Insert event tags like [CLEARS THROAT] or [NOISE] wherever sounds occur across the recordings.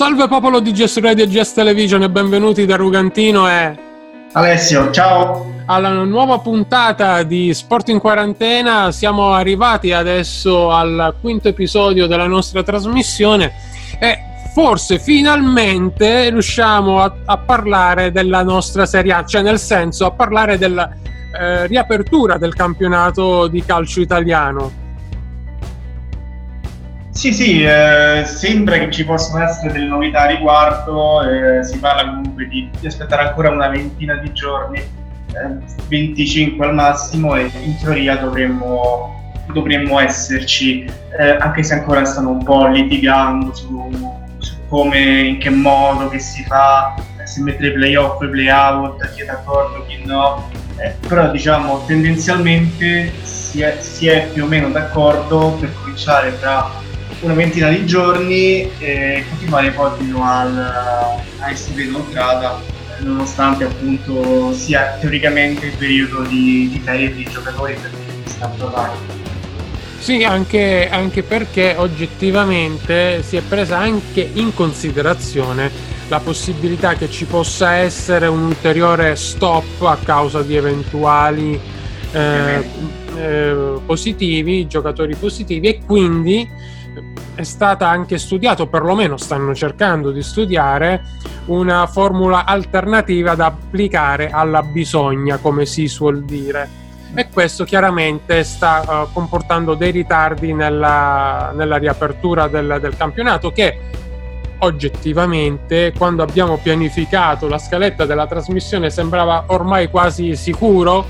Salve popolo di GS Radio e GS Television e benvenuti da Rugantino e Alessio, ciao! Alla nuova puntata di Sport in Quarantena siamo arrivati adesso al quinto episodio della nostra trasmissione e forse finalmente riusciamo a, a parlare della nostra Serie A, cioè nel senso a parlare della eh, riapertura del campionato di calcio italiano. Sì, sì, eh, sembra che ci possano essere delle novità a riguardo, eh, si parla comunque di, di, aspettare ancora una ventina di giorni, eh, 25 al massimo e in teoria dovremmo, dovremmo esserci, eh, anche se ancora stanno un po' litigando su, su, come, in che modo, che si fa, se mettere playoff, playout, chi è d'accordo, chi no, eh, però diciamo tendenzialmente si è, si è più o meno d'accordo per cominciare tra una ventina di giorni e continuare poi fino al, a essere inoltrata nonostante appunto sia teoricamente il periodo di, di ferie per i giocatori per si sta provando. Sì, anche, anche, perché oggettivamente si è presa anche in considerazione la possibilità che ci possa essere un ulteriore stop a causa di eventuali eh, eh, positivi, giocatori positivi e quindi è stata anche studiata, o perlomeno stanno cercando di studiare, una formula alternativa da applicare alla bisogna, come si suol dire. E questo chiaramente sta uh, comportando dei ritardi nella, nella riapertura del, del campionato che oggettivamente quando abbiamo pianificato la scaletta della trasmissione sembrava ormai quasi sicuro,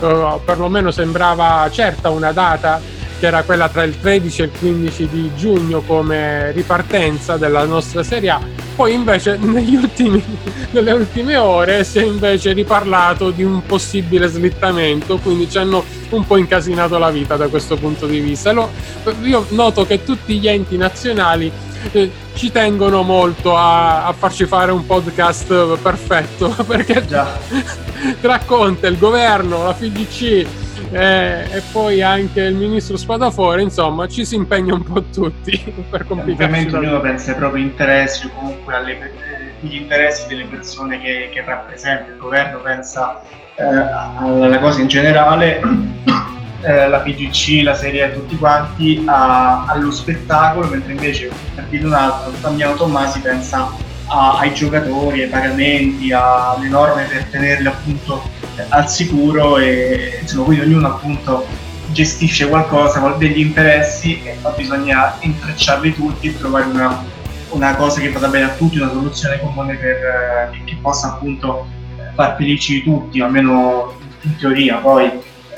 uh, perlomeno sembrava certa una data che era quella tra il 13 e il 15 di giugno come ripartenza della nostra Serie A. Poi invece [LAUGHS] ultimi, nelle ultime ore si è invece riparlato di un possibile slittamento, quindi ci hanno un po' incasinato la vita da questo punto di vista. Lo, io noto che tutti gli enti nazionali eh, ci tengono molto a, a, farci fare un podcast perfetto [LAUGHS] perché Già. tra Conte, il governo, la FIGC eh, e poi anche il ministro Spadafore, insomma ci si impegna un po' tutti [LAUGHS] per complicare. Ovviamente ognuno pensa ai propri interessi o comunque agli interessi delle persone che, che rappresenta, il governo pensa eh, alla cosa in generale, [CLEARS THROAT] eh, la PGC, la Serie tutti quanti a, allo spettacolo, mentre invece per dire un altro, Damiano Tommasi pensa a, ai giocatori, ai pagamenti, alle norme per tenerli appunto al sicuro e insomma quindi ognuno appunto gestisce qualcosa, degli interessi e poi bisogna intrecciarli tutti e trovare una, una cosa che vada bene a tutti, una soluzione comune per, eh, che possa appunto far felici tutti, almeno in teoria, poi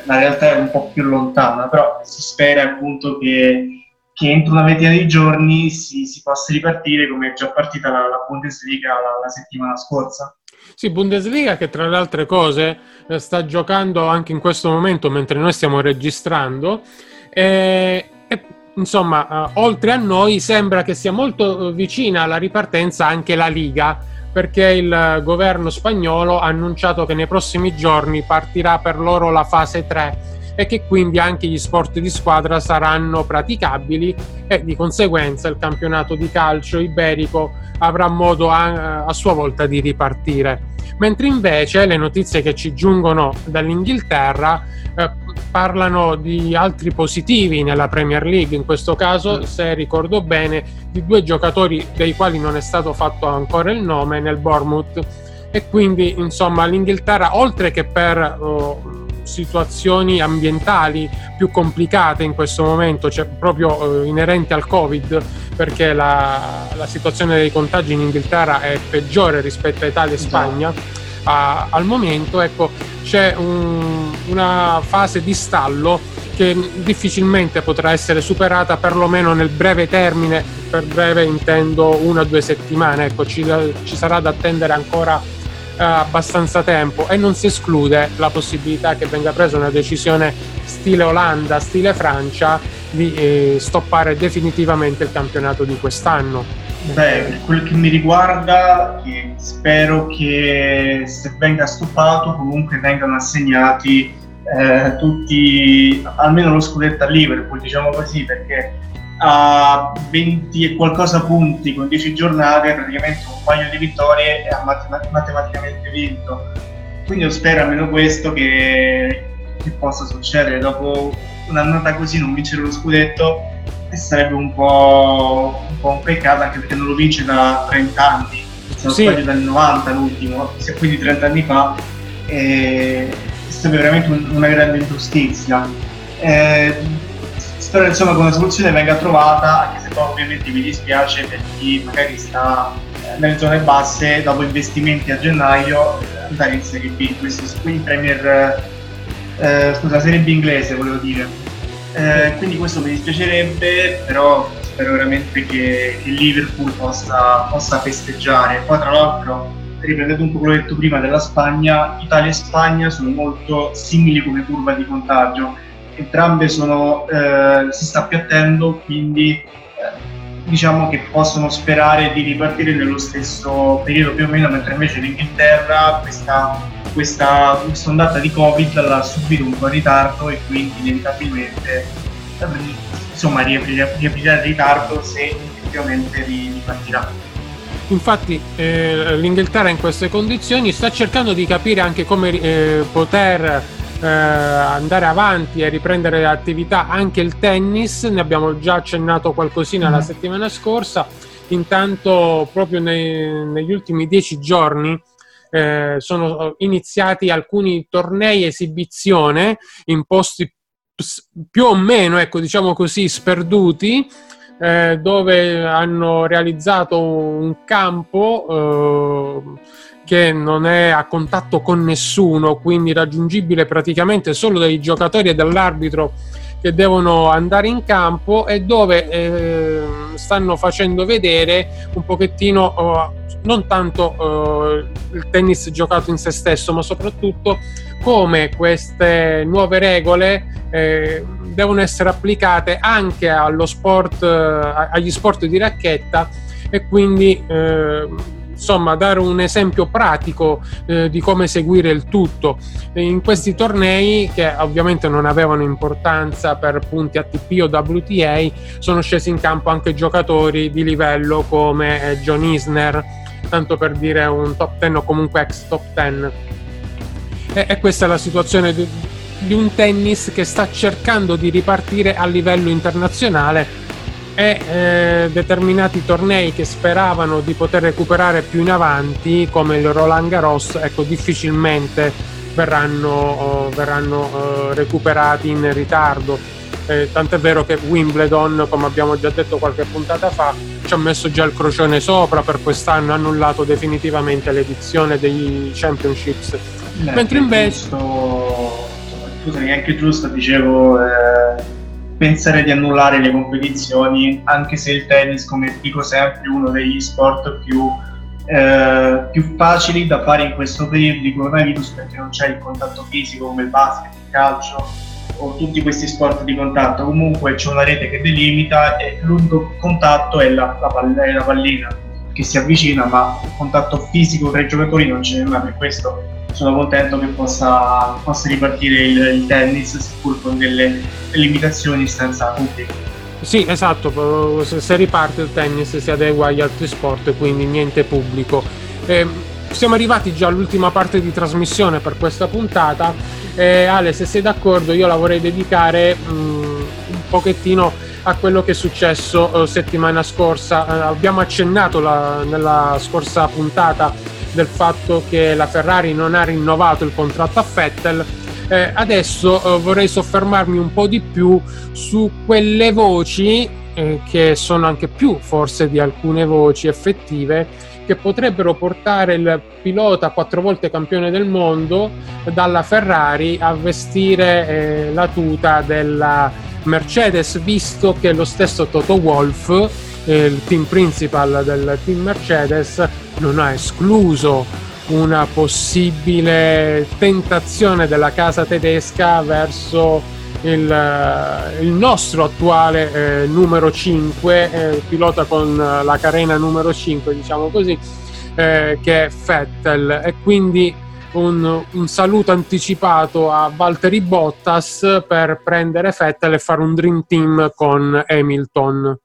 la realtà è un po' più lontana, però si spera appunto che che entro una ventina di giorni si, si, possa ripartire come è già partita la, la Bundesliga la, la, settimana scorsa. Sì, Bundesliga che tra le altre cose eh, sta giocando anche in questo momento mentre noi stiamo registrando. E, e insomma eh, oltre a noi sembra che sia molto vicina alla ripartenza anche la Liga perché il governo spagnolo ha annunciato che nei prossimi giorni partirà per loro la fase 3 e che quindi anche gli sport di squadra saranno praticabili e di conseguenza il campionato di calcio iberico avrà modo a, a sua volta di ripartire. Mentre invece le notizie che ci giungono dall'Inghilterra eh, parlano di altri positivi nella Premier League, in questo caso, se ricordo bene, di due giocatori dei quali non è stato fatto ancora il nome nel Bournemouth. E quindi insomma l'Inghilterra oltre che per oh, situazioni ambientali più complicate in questo momento, cioè proprio eh, inerenti al Covid, perché la, la, situazione dei contagi in Inghilterra è peggiore rispetto a Italia e Spagna. A, al momento ecco, c'è un, una fase di stallo che difficilmente potrà essere superata perlomeno nel breve termine, per breve intendo una o due settimane, ecco, ci, ci sarà da attendere ancora abbastanza tempo e non si esclude la possibilità che venga presa una decisione stile Olanda, stile Francia di eh, stoppare definitivamente il campionato di quest'anno. Beh, per quel che mi riguarda, che spero che se venga stoppato comunque vengano assegnati eh, tutti, almeno lo scudetto a Liverpool, diciamo così, perché a 20 e qualcosa punti con 10 giornate, praticamente un paio di vittorie e ha matematicamente vinto. Quindi io spero almeno questo che, che possa succedere. Dopo un'annata così non vincere lo scudetto sarebbe un po', un po' un peccato anche perché non lo vince da 30 anni, se non sì. sbaglio dal 90 l'ultimo, quindi 30 anni fa. è stata veramente un, una grande ingiustizia. Eh, spero insomma che una soluzione venga trovata, anche se poi ovviamente mi dispiace per chi magari sta eh, nelle zone basse dopo investimenti a gennaio andare in Serie B, questo in Premier, eh, scusa, Serie B inglese volevo dire. Eh, quindi questo mi dispiacerebbe, però spero veramente che, che Liverpool possa, possa festeggiare. Poi tra l'altro, riprendendo un po' quello detto prima della Spagna, Italia e Spagna sono molto simili come curva di contagio entrambe sono, eh, si sta appiattendo, quindi eh, diciamo che possono sperare di ripartire nello stesso periodo più o meno, mentre invece l'Inghilterra questa, questa, questa ondata di Covid l'ha subito un po' in ritardo e quindi inevitabilmente insomma riaprirà, il ritardo se effettivamente ripartirà. Infatti eh, l'Inghilterra in queste condizioni sta cercando di capire anche come eh, poter eh, andare avanti e riprendere l'attività anche il tennis, ne abbiamo già accennato qualcosina la mm. settimana scorsa, intanto proprio nei, negli ultimi dieci giorni eh, sono iniziati alcuni tornei esibizione in posti più o meno, ecco, diciamo così, sperduti, eh, dove hanno realizzato un campo eh, che non è a contatto con nessuno, quindi raggiungibile praticamente solo dai giocatori e dall'arbitro che devono andare in campo e dove eh, stanno facendo vedere un pochettino eh, non tanto eh, il tennis giocato in se stesso, ma soprattutto come queste nuove regole eh, devono essere applicate anche allo sport, eh, agli sport di racchetta e quindi eh, insomma dare un esempio pratico eh, di come seguire il tutto. In questi tornei, che ovviamente non avevano importanza per punti ATP o WTA, sono scesi in campo anche giocatori di livello come eh, John Isner, tanto per dire un top 10 o comunque ex top 10. E, e questa è la situazione di, di un tennis che sta cercando di ripartire a livello internazionale e eh, determinati tornei che speravano di poter recuperare più in avanti, come il Roland Garros, ecco, difficilmente verranno, oh, verranno oh, recuperati in ritardo. Eh, tant'è vero che Wimbledon, come abbiamo già detto qualche puntata fa, ci ha messo già il crocione sopra per quest'anno, ha annullato definitivamente l'edizione dei Championships. Beh, Mentre invece... Giusto, scusami, anche giusto, dicevo... Pensare di annullare le competizioni, anche se il tennis, come dico sempre, è uno degli sport più, eh, più facili da fare in questo periodo di coronavirus perché non c'è il contatto fisico come il basket, il calcio o tutti questi sport di contatto. Comunque c'è una rete che delimita e l'unico contatto è la, la, è la pallina che si avvicina, ma il contatto fisico tra i giocatori non ce n'è mai, per questo sono contento che possa, possa ripartire il, il, tennis, seppur con delle limitazioni senza pubblico. Sì, esatto, se riparte il tennis si adegua agli altri sport, quindi niente pubblico. Eh, siamo arrivati già all'ultima parte di trasmissione per questa puntata. Eh, Ale, se sei d'accordo, io la vorrei dedicare mh, mm, un pochettino a quello che è successo eh, settimana scorsa. Eh, abbiamo accennato la, nella scorsa puntata del fatto che la Ferrari non ha rinnovato il contratto a Vettel. Eh, adesso eh, vorrei soffermarmi un po' di più su quelle voci eh, che sono anche più forse di alcune voci effettive che potrebbero portare il pilota quattro volte campione del mondo dalla Ferrari a vestire eh, la tuta della Mercedes, visto che lo stesso Toto Wolff, eh, il team principal del team Mercedes, non ha escluso una possibile tentazione della casa tedesca verso il, eh, il nostro attuale eh, numero 5, eh, pilota con la carena numero 5, diciamo così, eh, che è Vettel. E quindi un, un, saluto anticipato a Valtteri Bottas per prendere Vettel e fare un dream team con Hamilton.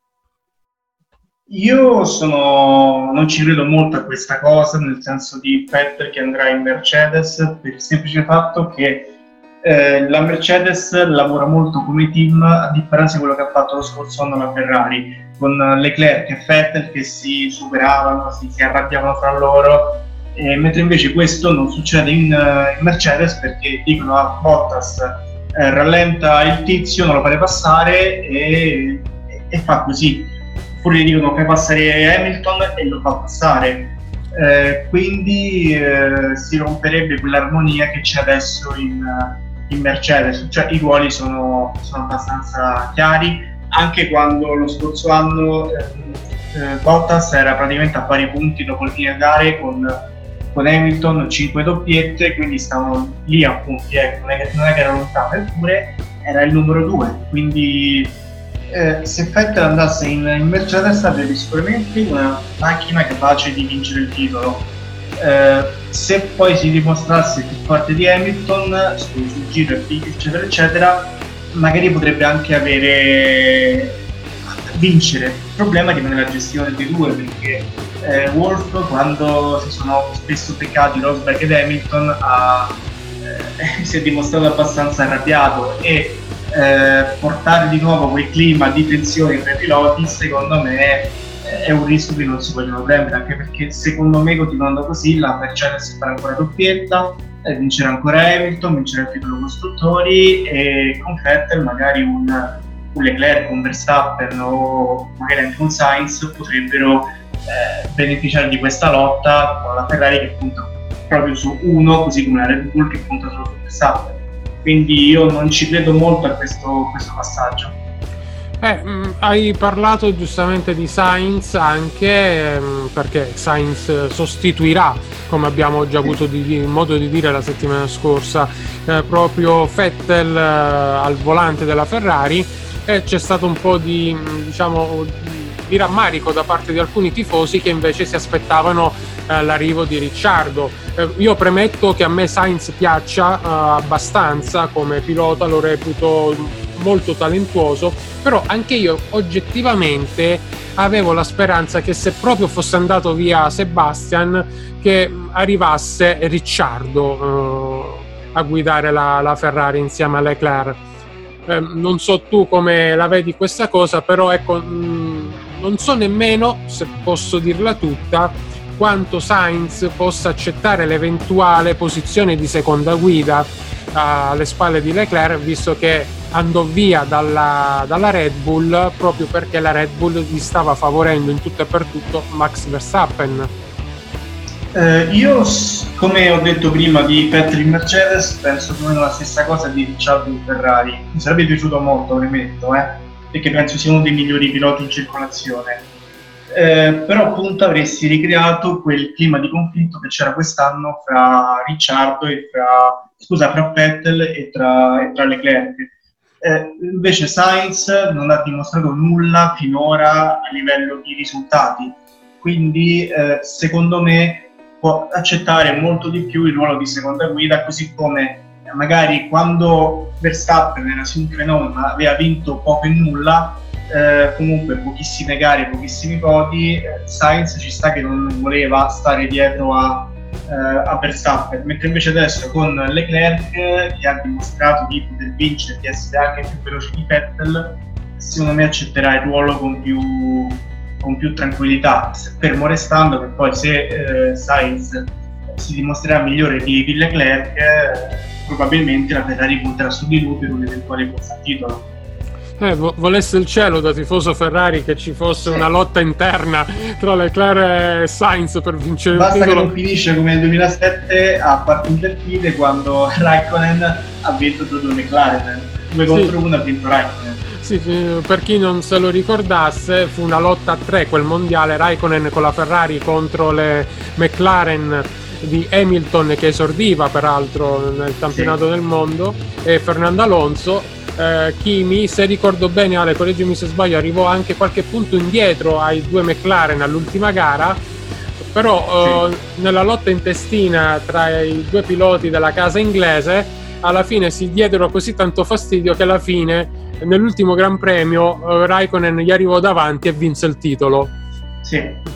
Io sono, non ci credo molto a questa cosa, nel senso di Vettel che andrà in Mercedes, per il semplice fatto che eh, la Mercedes lavora molto come team, a differenza di quello che ha fatto lo scorso anno la Ferrari, con Leclerc e Vettel che si superavano, si, si arrabbiavano fra loro, eh, mentre invece questo non succede in, uh, in Mercedes perché dicono a Bottas eh, rallenta il tizio, non lo fate passare e, e, e fa così oppure gli dicono fai passare Hamilton e lo fa passare. Eh, quindi eh, si romperebbe quell'armonia che c'è adesso in, in Mercedes, cioè i ruoli sono, sono, abbastanza chiari, anche quando lo scorso anno eh, eh Bottas era praticamente a pari punti dopo il fine gare con, con Hamilton 5 doppiette, quindi stavano lì a punti, ecco, non, è che, non è che era lontano, eppure era il numero 2, quindi eh, se Vettel andasse in, in Mercedes avrebbe sicuramente una macchina capace di vincere il titolo. Eh, se poi si dimostrasse più forte di Hamilton sul, sul giro eccetera eccetera magari potrebbe anche avere vincere il problema rimane la gestione dei due perché eh, Wolf quando si sono spesso peccati Rosberg ed Hamilton ha, eh, [LAUGHS] si è dimostrato abbastanza arrabbiato e eh, portare di nuovo quel clima di tensione tra i piloti, secondo me eh, è un rischio che non si vogliono prendere, anche perché secondo me continuando così la Mercedes farà ancora doppietta, eh, vincerà ancora Hamilton, vincerà il titolo costruttori e con Vettel magari un, un Leclerc, un Verstappen o magari anche un Sainz potrebbero eh, beneficiare di questa lotta con la Ferrari che punta proprio su uno, così come la Red Bull che punta solo su Verstappen quindi io non ci credo molto a questo, questo passaggio. Eh, mm, hai parlato giustamente di Sainz anche mm, perché Sainz sostituirà, come abbiamo già avuto di, modo di dire la settimana scorsa, eh, proprio Vettel eh, al volante della Ferrari e c'è stato un po' di, mm, diciamo, di rammarico da parte di alcuni tifosi che invece si aspettavano l'arrivo di Ricciardo. Eh, io premetto che a me Sainz piaccia eh, abbastanza come pilota, lo reputo molto talentuoso, però anche io oggettivamente avevo la speranza che se proprio fosse andato via Sebastian che arrivasse Ricciardo eh, a guidare la, la, Ferrari insieme a Leclerc. Eh, non so tu come la vedi questa cosa, però ecco, mh, non so nemmeno, se posso dirla tutta, quanto Sainz possa accettare l'eventuale posizione di seconda guida alle spalle di Leclerc, visto che andò via dalla, dalla, Red Bull proprio perché la Red Bull gli stava favorendo in tutto e per tutto Max Verstappen. Eh, io, come ho detto prima di Patrick Mercedes, penso più o meno la stessa cosa di Ricciardo Ferrari. Mi sarebbe piaciuto molto, premetto, eh? perché penso sia uno dei migliori piloti in circolazione. Eh, però appunto avresti ricreato quel clima di conflitto che c'era quest'anno fra Ricciardo e fra, scusa, fra Vettel e tra, e tra Leclerc. Eh, invece Sainz non ha dimostrato nulla finora a livello di risultati, quindi eh, secondo me può accettare molto di più il ruolo di seconda guida, così come magari quando Verstappen era su un fenomeno aveva vinto poco e nulla, eh, comunque pochissime gare, pochissimi voti, eh, Sainz ci sta che non voleva stare dietro a, eh, a Verstappen, mentre invece adesso con Leclerc che ha dimostrato di poter vincere, di essere anche più veloce di Vettel, secondo me accetterà il ruolo con più, con più tranquillità, fermo restando che poi se eh, Sainz si dimostrerà migliore di, di Leclerc eh, probabilmente la Ferrari punterà su di lui per un eventuale posto titolo. Eh, volesse il cielo da tifoso Ferrari che ci fosse sì. una lotta interna tra Leclerc e Sainz per vincere Basta il titolo. Basta che non finisce come nel 2007 a parte invertite quando [LAUGHS] Raikkonen ha vinto due McLaren. Due sì. contro uno ha vinto Raikkonen. Sì, per chi non se lo ricordasse, fu una lotta a tre quel mondiale Raikkonen con la Ferrari contro le McLaren di Hamilton che esordiva peraltro nel campionato sì. del mondo e Fernando Alonso eh, Kimi se ricordo bene Ale correggimi se sbaglio arrivò anche qualche punto indietro ai due McLaren all'ultima gara però sì. uh, nella lotta intestina tra i due piloti della casa inglese alla fine si diedero così tanto fastidio che alla fine nell'ultimo Gran Premio uh, Raikkonen gli arrivò davanti e vinse il titolo. Sì.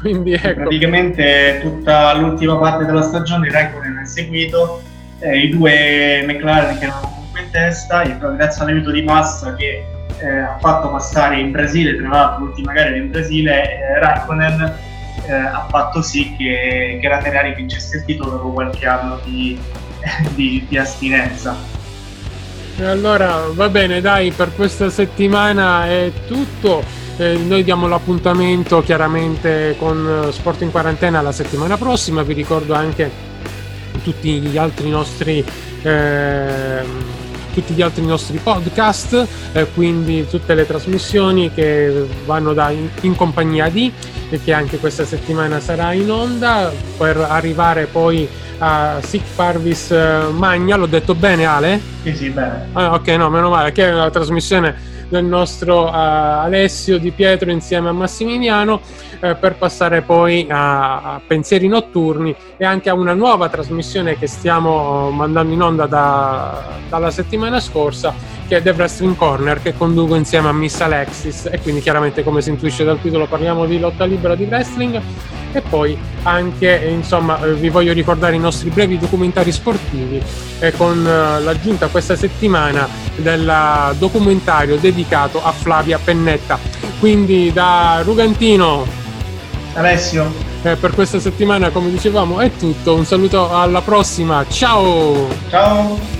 Quindi ecco. Praticamente tutta l'ultima parte della stagione Raikkonen ha seguito, eh, i due McLaren che erano comunque in testa, grazie all'aiuto di Massa che eh, ha fatto passare in Brasile, tra l'altro l'ultima gara in Brasile, eh, Raikkonen eh, ha fatto sì che, che la Ferrari vincesse il titolo dopo qualche anno di, [LAUGHS] di, di astinenza. E allora va bene, dai, per questa settimana è tutto. Eh, noi diamo l'appuntamento chiaramente con eh, Sport in Quarantena la settimana prossima. Vi ricordo anche tutti gli altri nostri. Eh, tutti gli altri nostri podcast, eh, quindi tutte le trasmissioni che vanno da in, in compagnia di e che anche questa settimana sarà in onda per arrivare poi a Sic Parvis eh, Magna, l'ho detto bene Ale? Sì, sì, bene. Ah, ok, no, meno male, che è la trasmissione del nostro uh, Alessio Di Pietro insieme a Massimiliano uh, per passare poi a, a, Pensieri Notturni e anche a una nuova trasmissione che stiamo mandando in onda da, dalla settimana scorsa che è The Wrestling Corner che conduco insieme a Miss Alexis. E quindi chiaramente come si intuisce dal titolo parliamo di lotta libera di wrestling. E poi anche insomma eh, vi voglio ricordare i nostri brevi documentari sportivi. Eh, con eh, l'aggiunta questa settimana del documentario dedicato a Flavia Pennetta. Quindi da Rugantino. Alessio. Eh, per questa settimana come dicevamo è tutto. Un saluto alla prossima. Ciao! Ciao